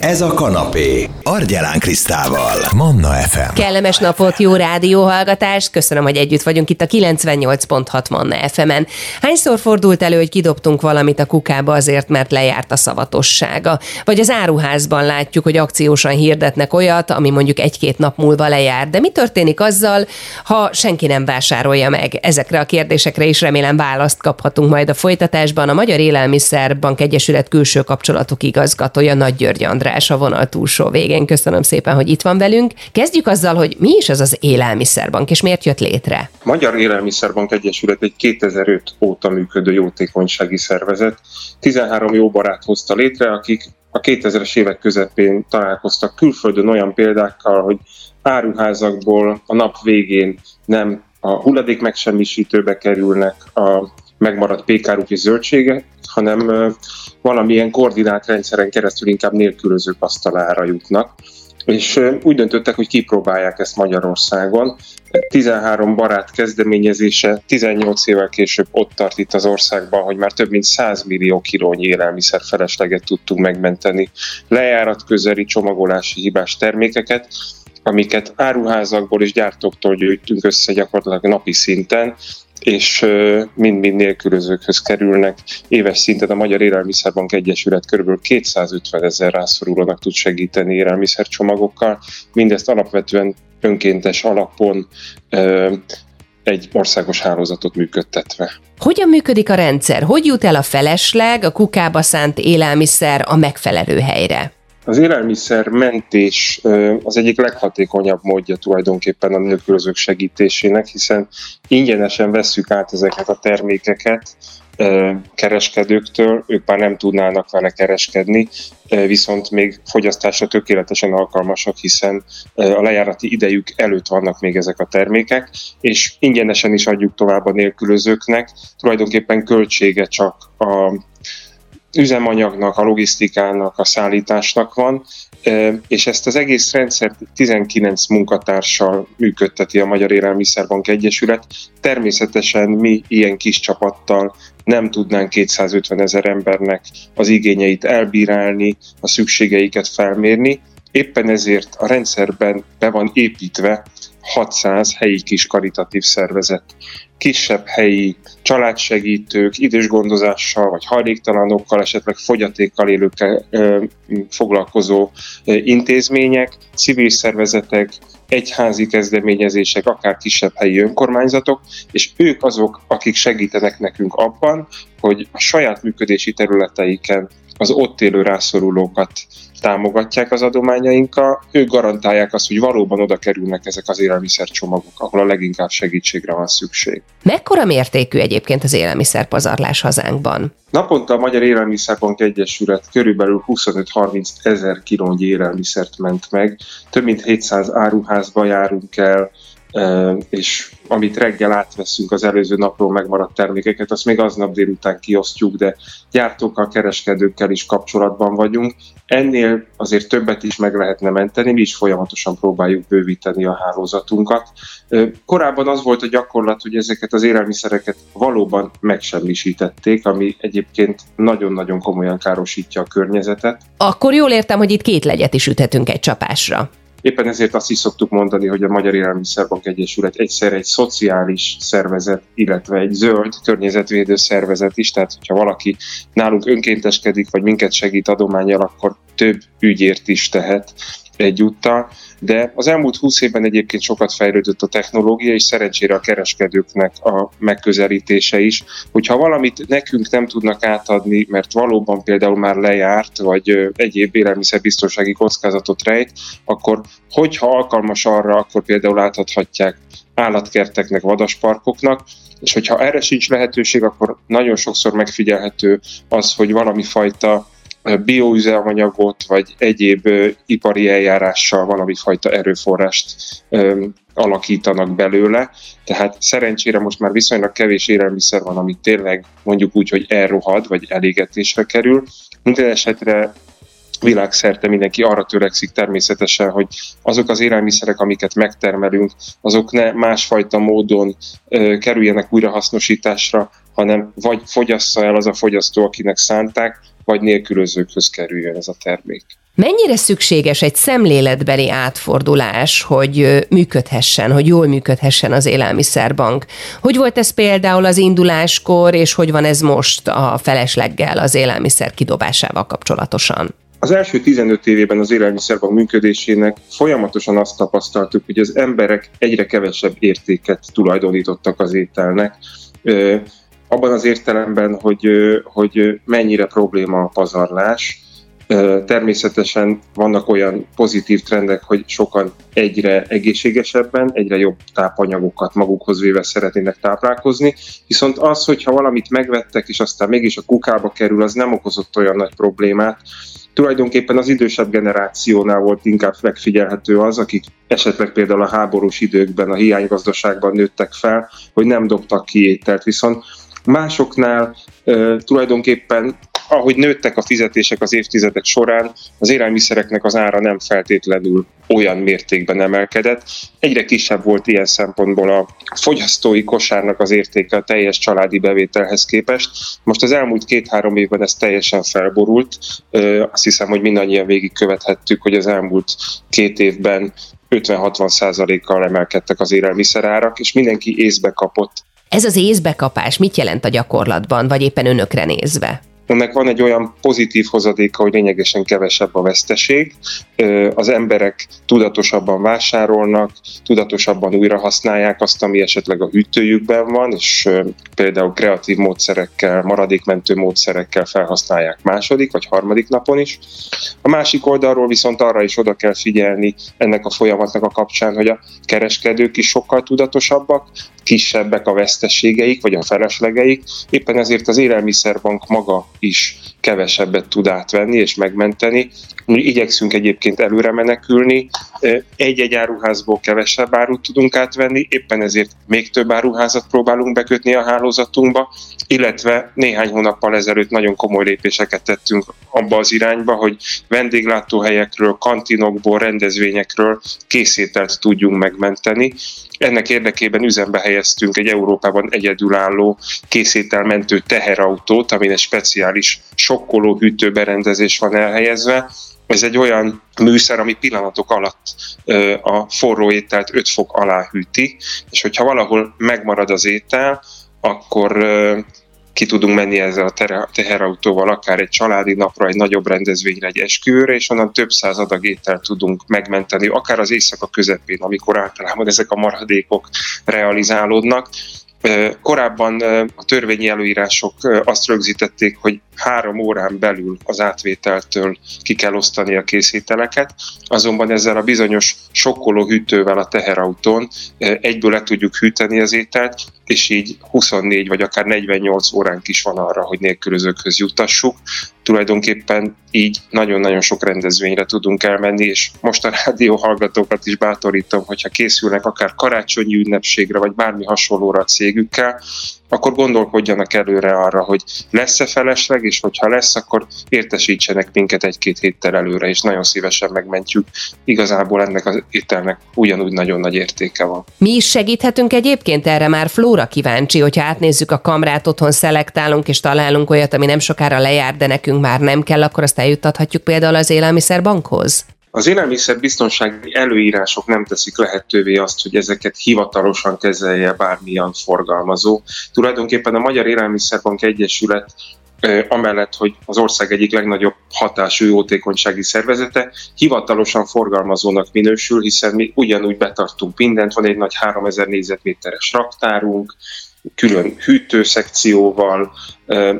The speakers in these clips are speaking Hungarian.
Ez a kanapé. Argyelán Krisztával. Manna FM. Kellemes napot, jó rádióhallgatást. Köszönöm, hogy együtt vagyunk itt a 98.6 Manna FM-en. Hányszor fordult elő, hogy kidobtunk valamit a kukába azért, mert lejárt a szavatossága? Vagy az áruházban látjuk, hogy akciósan hirdetnek olyat, ami mondjuk egy-két nap múlva lejár. De mi történik azzal, ha senki nem vásárolja meg? Ezekre a kérdésekre is remélem választ kaphatunk majd a folytatásban. A Magyar Élelmiszerbank Egyesület külső kapcsolatok igazgatója Nagy György András András a vonal túlsó végén. Köszönöm szépen, hogy itt van velünk. Kezdjük azzal, hogy mi is az az élelmiszerbank, és miért jött létre? Magyar Élelmiszerbank Egyesület egy 2005 óta működő jótékonysági szervezet. 13 jó barát hozta létre, akik a 2000-es évek közepén találkoztak külföldön olyan példákkal, hogy áruházakból a nap végén nem a hulladék megsemmisítőbe kerülnek a megmaradt pékáruk és zöldségek, hanem valamilyen koordinált rendszeren keresztül inkább nélkülözők asztalára jutnak. És úgy döntöttek, hogy kipróbálják ezt Magyarországon. 13 barát kezdeményezése 18 évvel később ott tart itt az országban, hogy már több mint 100 millió kilónyi élelmiszer felesleget tudtunk megmenteni. Lejárat közeli csomagolási hibás termékeket, amiket áruházakból és gyártóktól gyűjtünk össze gyakorlatilag napi szinten, és mind-mind nélkülözőkhöz kerülnek. Éves szinten a Magyar Élelmiszerbank Egyesület kb. 250 ezer rászorulónak tud segíteni élelmiszercsomagokkal. Mindezt alapvetően önkéntes alapon egy országos hálózatot működtetve. Hogyan működik a rendszer? Hogy jut el a felesleg, a kukába szánt élelmiszer a megfelelő helyre? Az élelmiszer mentés az egyik leghatékonyabb módja tulajdonképpen a nélkülözők segítésének, hiszen ingyenesen vesszük át ezeket a termékeket kereskedőktől, ők már nem tudnának vele kereskedni, viszont még fogyasztásra tökéletesen alkalmasak, hiszen a lejárati idejük előtt vannak még ezek a termékek, és ingyenesen is adjuk tovább a nélkülözőknek, tulajdonképpen költsége csak a üzemanyagnak, a logisztikának, a szállításnak van, és ezt az egész rendszert 19 munkatársal működteti a Magyar Élelmiszerbank Egyesület. Természetesen mi ilyen kis csapattal nem tudnánk 250 ezer embernek az igényeit elbírálni, a szükségeiket felmérni, Éppen ezért a rendszerben be van építve 600 helyi kis karitatív szervezet. Kisebb helyi családsegítők, idős gondozással vagy hajléktalanokkal, esetleg fogyatékkal élőkkel foglalkozó intézmények, civil szervezetek, egyházi kezdeményezések, akár kisebb helyi önkormányzatok, és ők azok, akik segítenek nekünk abban, hogy a saját működési területeiken az ott élő rászorulókat támogatják az adományainkkal, ők garantálják azt, hogy valóban oda kerülnek ezek az élelmiszercsomagok, ahol a leginkább segítségre van szükség. Mekkora mértékű egyébként az élelmiszerpazarlás hazánkban? Naponta a Magyar Élelmiszerbank Egyesület körülbelül 25-30 ezer kilónyi élelmiszert ment meg, több mint 700 áruházba járunk el, és amit reggel átveszünk az előző napról megmaradt termékeket, azt még aznap délután kiosztjuk, de gyártókkal, kereskedőkkel is kapcsolatban vagyunk. Ennél azért többet is meg lehetne menteni, mi is folyamatosan próbáljuk bővíteni a hálózatunkat. Korábban az volt a gyakorlat, hogy ezeket az élelmiszereket valóban megsemmisítették, ami egyébként nagyon-nagyon komolyan károsítja a környezetet. Akkor jól értem, hogy itt két legyet is üthetünk egy csapásra. Éppen ezért azt is szoktuk mondani, hogy a Magyar Élelmiszerbank Egyesület egyszer egy szociális szervezet, illetve egy zöld környezetvédő szervezet is, tehát hogyha valaki nálunk önkénteskedik, vagy minket segít adományjal, akkor több ügyért is tehet egyúttal, de az elmúlt 20 évben egyébként sokat fejlődött a technológia, és szerencsére a kereskedőknek a megközelítése is. Hogyha valamit nekünk nem tudnak átadni, mert valóban például már lejárt, vagy egyéb élelmiszerbiztonsági kockázatot rejt, akkor hogyha alkalmas arra, akkor például átadhatják állatkerteknek, vadasparkoknak, és hogyha erre sincs lehetőség, akkor nagyon sokszor megfigyelhető az, hogy valami fajta bioüzemanyagot, vagy egyéb ipari eljárással valami fajta erőforrást alakítanak belőle. Tehát szerencsére most már viszonylag kevés élelmiszer van, ami tényleg mondjuk úgy, hogy elrohad, vagy elégetésre kerül. Minden esetre világszerte mindenki arra törekszik természetesen, hogy azok az élelmiszerek, amiket megtermelünk, azok ne másfajta módon ö, kerüljenek újrahasznosításra, hanem vagy fogyassza el az a fogyasztó, akinek szánták, vagy nélkülözőkhöz kerüljön ez a termék. Mennyire szükséges egy szemléletbeli átfordulás, hogy működhessen, hogy jól működhessen az élelmiszerbank? Hogy volt ez például az induláskor, és hogy van ez most a felesleggel az élelmiszer kidobásával kapcsolatosan? Az első 15 évében az élelmiszerbank működésének folyamatosan azt tapasztaltuk, hogy az emberek egyre kevesebb értéket tulajdonítottak az ételnek. Abban az értelemben, hogy, hogy mennyire probléma a pazarlás, Természetesen vannak olyan pozitív trendek, hogy sokan egyre egészségesebben, egyre jobb tápanyagokat magukhoz véve szeretnének táplálkozni, viszont az, hogyha valamit megvettek, és aztán mégis a kukába kerül, az nem okozott olyan nagy problémát. Tulajdonképpen az idősebb generációnál volt inkább megfigyelhető az, akik esetleg például a háborús időkben, a hiánygazdaságban nőttek fel, hogy nem dobtak ki ételt, viszont másoknál tulajdonképpen ahogy nőttek a fizetések az évtizedek során, az élelmiszereknek az ára nem feltétlenül olyan mértékben emelkedett. Egyre kisebb volt ilyen szempontból a fogyasztói kosárnak az értéke a teljes családi bevételhez képest. Most az elmúlt két-három évben ez teljesen felborult. Azt hiszem, hogy mindannyian végigkövethettük, hogy az elmúlt két évben 50-60 százalékkal emelkedtek az élelmiszerárak, és mindenki észbe kapott. Ez az észbekapás mit jelent a gyakorlatban, vagy éppen önökre nézve? ennek van egy olyan pozitív hozadéka, hogy lényegesen kevesebb a veszteség. Az emberek tudatosabban vásárolnak, tudatosabban újra használják azt, ami esetleg a hűtőjükben van, és például kreatív módszerekkel, maradékmentő módszerekkel felhasználják második vagy harmadik napon is. A másik oldalról viszont arra is oda kell figyelni ennek a folyamatnak a kapcsán, hogy a kereskedők is sokkal tudatosabbak, kisebbek a veszteségeik, vagy a feleslegeik, éppen ezért az élelmiszerbank maga is kevesebbet tud átvenni és megmenteni. Mi igyekszünk egyébként előre menekülni, egy-egy áruházból kevesebb árut tudunk átvenni, éppen ezért még több áruházat próbálunk bekötni a hálózatunkba, illetve néhány hónappal ezelőtt nagyon komoly lépéseket tettünk abba az irányba, hogy vendéglátóhelyekről, kantinokból, rendezvényekről készételt tudjunk megmenteni. Ennek érdekében üzembe helyeztünk egy Európában egyedülálló készételmentő teherautót, amin egy speciális sokkoló hűtőberendezés van elhelyezve. Ez egy olyan műszer, ami pillanatok alatt a forró ételt 5 fok alá hűti, és hogyha valahol megmarad az étel, akkor ki tudunk menni ezzel a teherautóval akár egy családi napra, egy nagyobb rendezvényre, egy esküvőre, és onnan több száz adag ételt tudunk megmenteni, akár az éjszaka közepén, amikor általában ezek a maradékok realizálódnak. Korábban a törvényi előírások azt rögzítették, hogy három órán belül az átvételtől ki kell osztani a készíteleket, azonban ezzel a bizonyos sokkoló hűtővel a teherautón egyből le tudjuk hűteni az ételt, és így 24 vagy akár 48 óránk is van arra, hogy nélkülözőkhöz juttassuk. Tulajdonképpen így nagyon-nagyon sok rendezvényre tudunk elmenni, és most a rádió hallgatókat is bátorítom, hogyha készülnek akár karácsonyi ünnepségre, vagy bármi hasonlóra a cégükkel, akkor gondolkodjanak előre arra, hogy lesz-e felesleg, és hogyha lesz, akkor értesítsenek minket egy-két héttel előre, és nagyon szívesen megmentjük. Igazából ennek az ételnek ugyanúgy nagyon nagy értéke van. Mi is segíthetünk egyébként erre már Flóra kíváncsi, hogyha átnézzük a kamrát, otthon szelektálunk és találunk olyat, ami nem sokára lejár, de nekünk már nem kell, akkor azt eljuttathatjuk például az élelmiszerbankhoz? Az élelmiszerbiztonsági előírások nem teszik lehetővé azt, hogy ezeket hivatalosan kezelje bármilyen forgalmazó. Tulajdonképpen a Magyar Élelmiszerbank Egyesület amellett, hogy az ország egyik legnagyobb hatású jótékonysági szervezete, hivatalosan forgalmazónak minősül, hiszen mi ugyanúgy betartunk mindent, van egy nagy 3000 négyzetméteres raktárunk, külön hűtőszekcióval,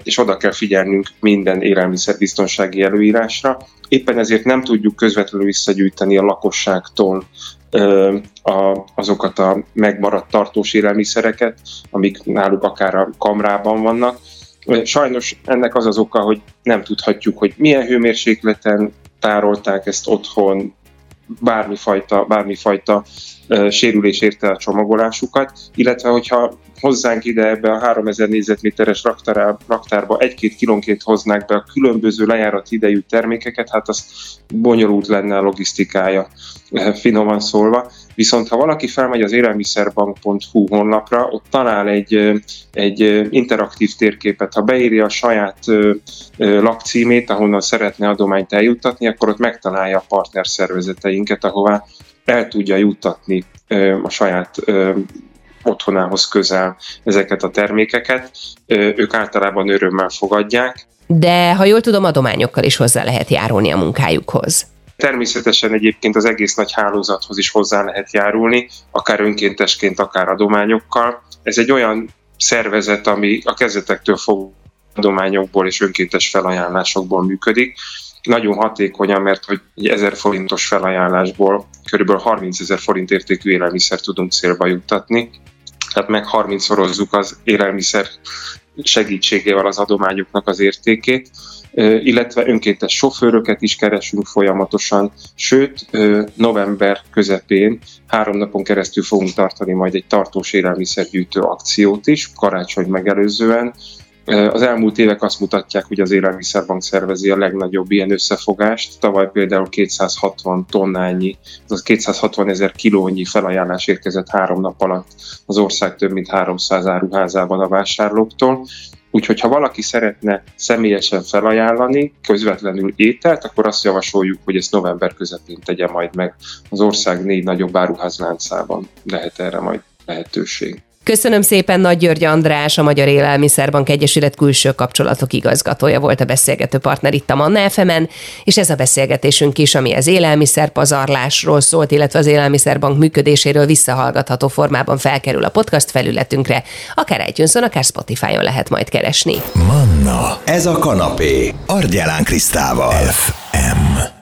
és oda kell figyelnünk minden élelmiszerbiztonsági előírásra. Éppen ezért nem tudjuk közvetlenül visszagyűjteni a lakosságtól azokat a megmaradt tartós élelmiszereket, amik náluk akár a kamrában vannak. Sajnos ennek az az oka, hogy nem tudhatjuk, hogy milyen hőmérsékleten tárolták ezt otthon, bármifajta, bármifajta sérülés érte a csomagolásukat, illetve hogyha hozzánk ide ebbe a 3000 négyzetméteres raktárba egy-két kilónként hoznák be a különböző lejárat idejű termékeket, hát az bonyolult lenne a logisztikája, finoman szólva. Viszont ha valaki felmegy az élelmiszerbank.hu honlapra, ott talál egy, egy interaktív térképet. Ha beírja a saját lakcímét, ahonnan szeretne adományt eljuttatni, akkor ott megtalálja a partnerszervezeteinket, ahová el tudja juttatni a saját otthonához közel ezeket a termékeket. Ők általában örömmel fogadják. De ha jól tudom, adományokkal is hozzá lehet járulni a munkájukhoz. Természetesen egyébként az egész nagy hálózathoz is hozzá lehet járulni, akár önkéntesként, akár adományokkal. Ez egy olyan szervezet, ami a kezdetektől fog adományokból és önkéntes felajánlásokból működik. Nagyon hatékonyan, mert hogy egy 1000 forintos felajánlásból kb. 30 ezer forint értékű élelmiszer tudunk célba juttatni. Tehát meg 30 szorozzuk az élelmiszer segítségével az adományoknak az értékét illetve önkéntes sofőröket is keresünk folyamatosan, sőt, november közepén három napon keresztül fogunk tartani majd egy tartós élelmiszergyűjtő akciót is, karácsony megelőzően, az elmúlt évek azt mutatják, hogy az Élelmiszerbank szervezi a legnagyobb ilyen összefogást. Tavaly például 260 tonnányi, az 260 ezer kilónyi felajánlás érkezett három nap alatt az ország több mint 300 áruházában a vásárlóktól. Úgyhogy ha valaki szeretne személyesen felajánlani, közvetlenül ételt, akkor azt javasoljuk, hogy ezt november közepén tegye majd meg az ország négy nagyobb áruházláncában. Lehet erre majd lehetőség. Köszönöm szépen, Nagy György András, a Magyar Élelmiszerbank Egyesület külső kapcsolatok igazgatója volt a beszélgető partner itt a Manna fm és ez a beszélgetésünk is, ami az élelmiszerpazarlásról szólt, illetve az Élelmiszerbank működéséről visszahallgatható formában felkerül a podcast felületünkre, akár itunes akár Spotify-on lehet majd keresni. Manna, ez a kanapé, Argyelán Krisztával. FM.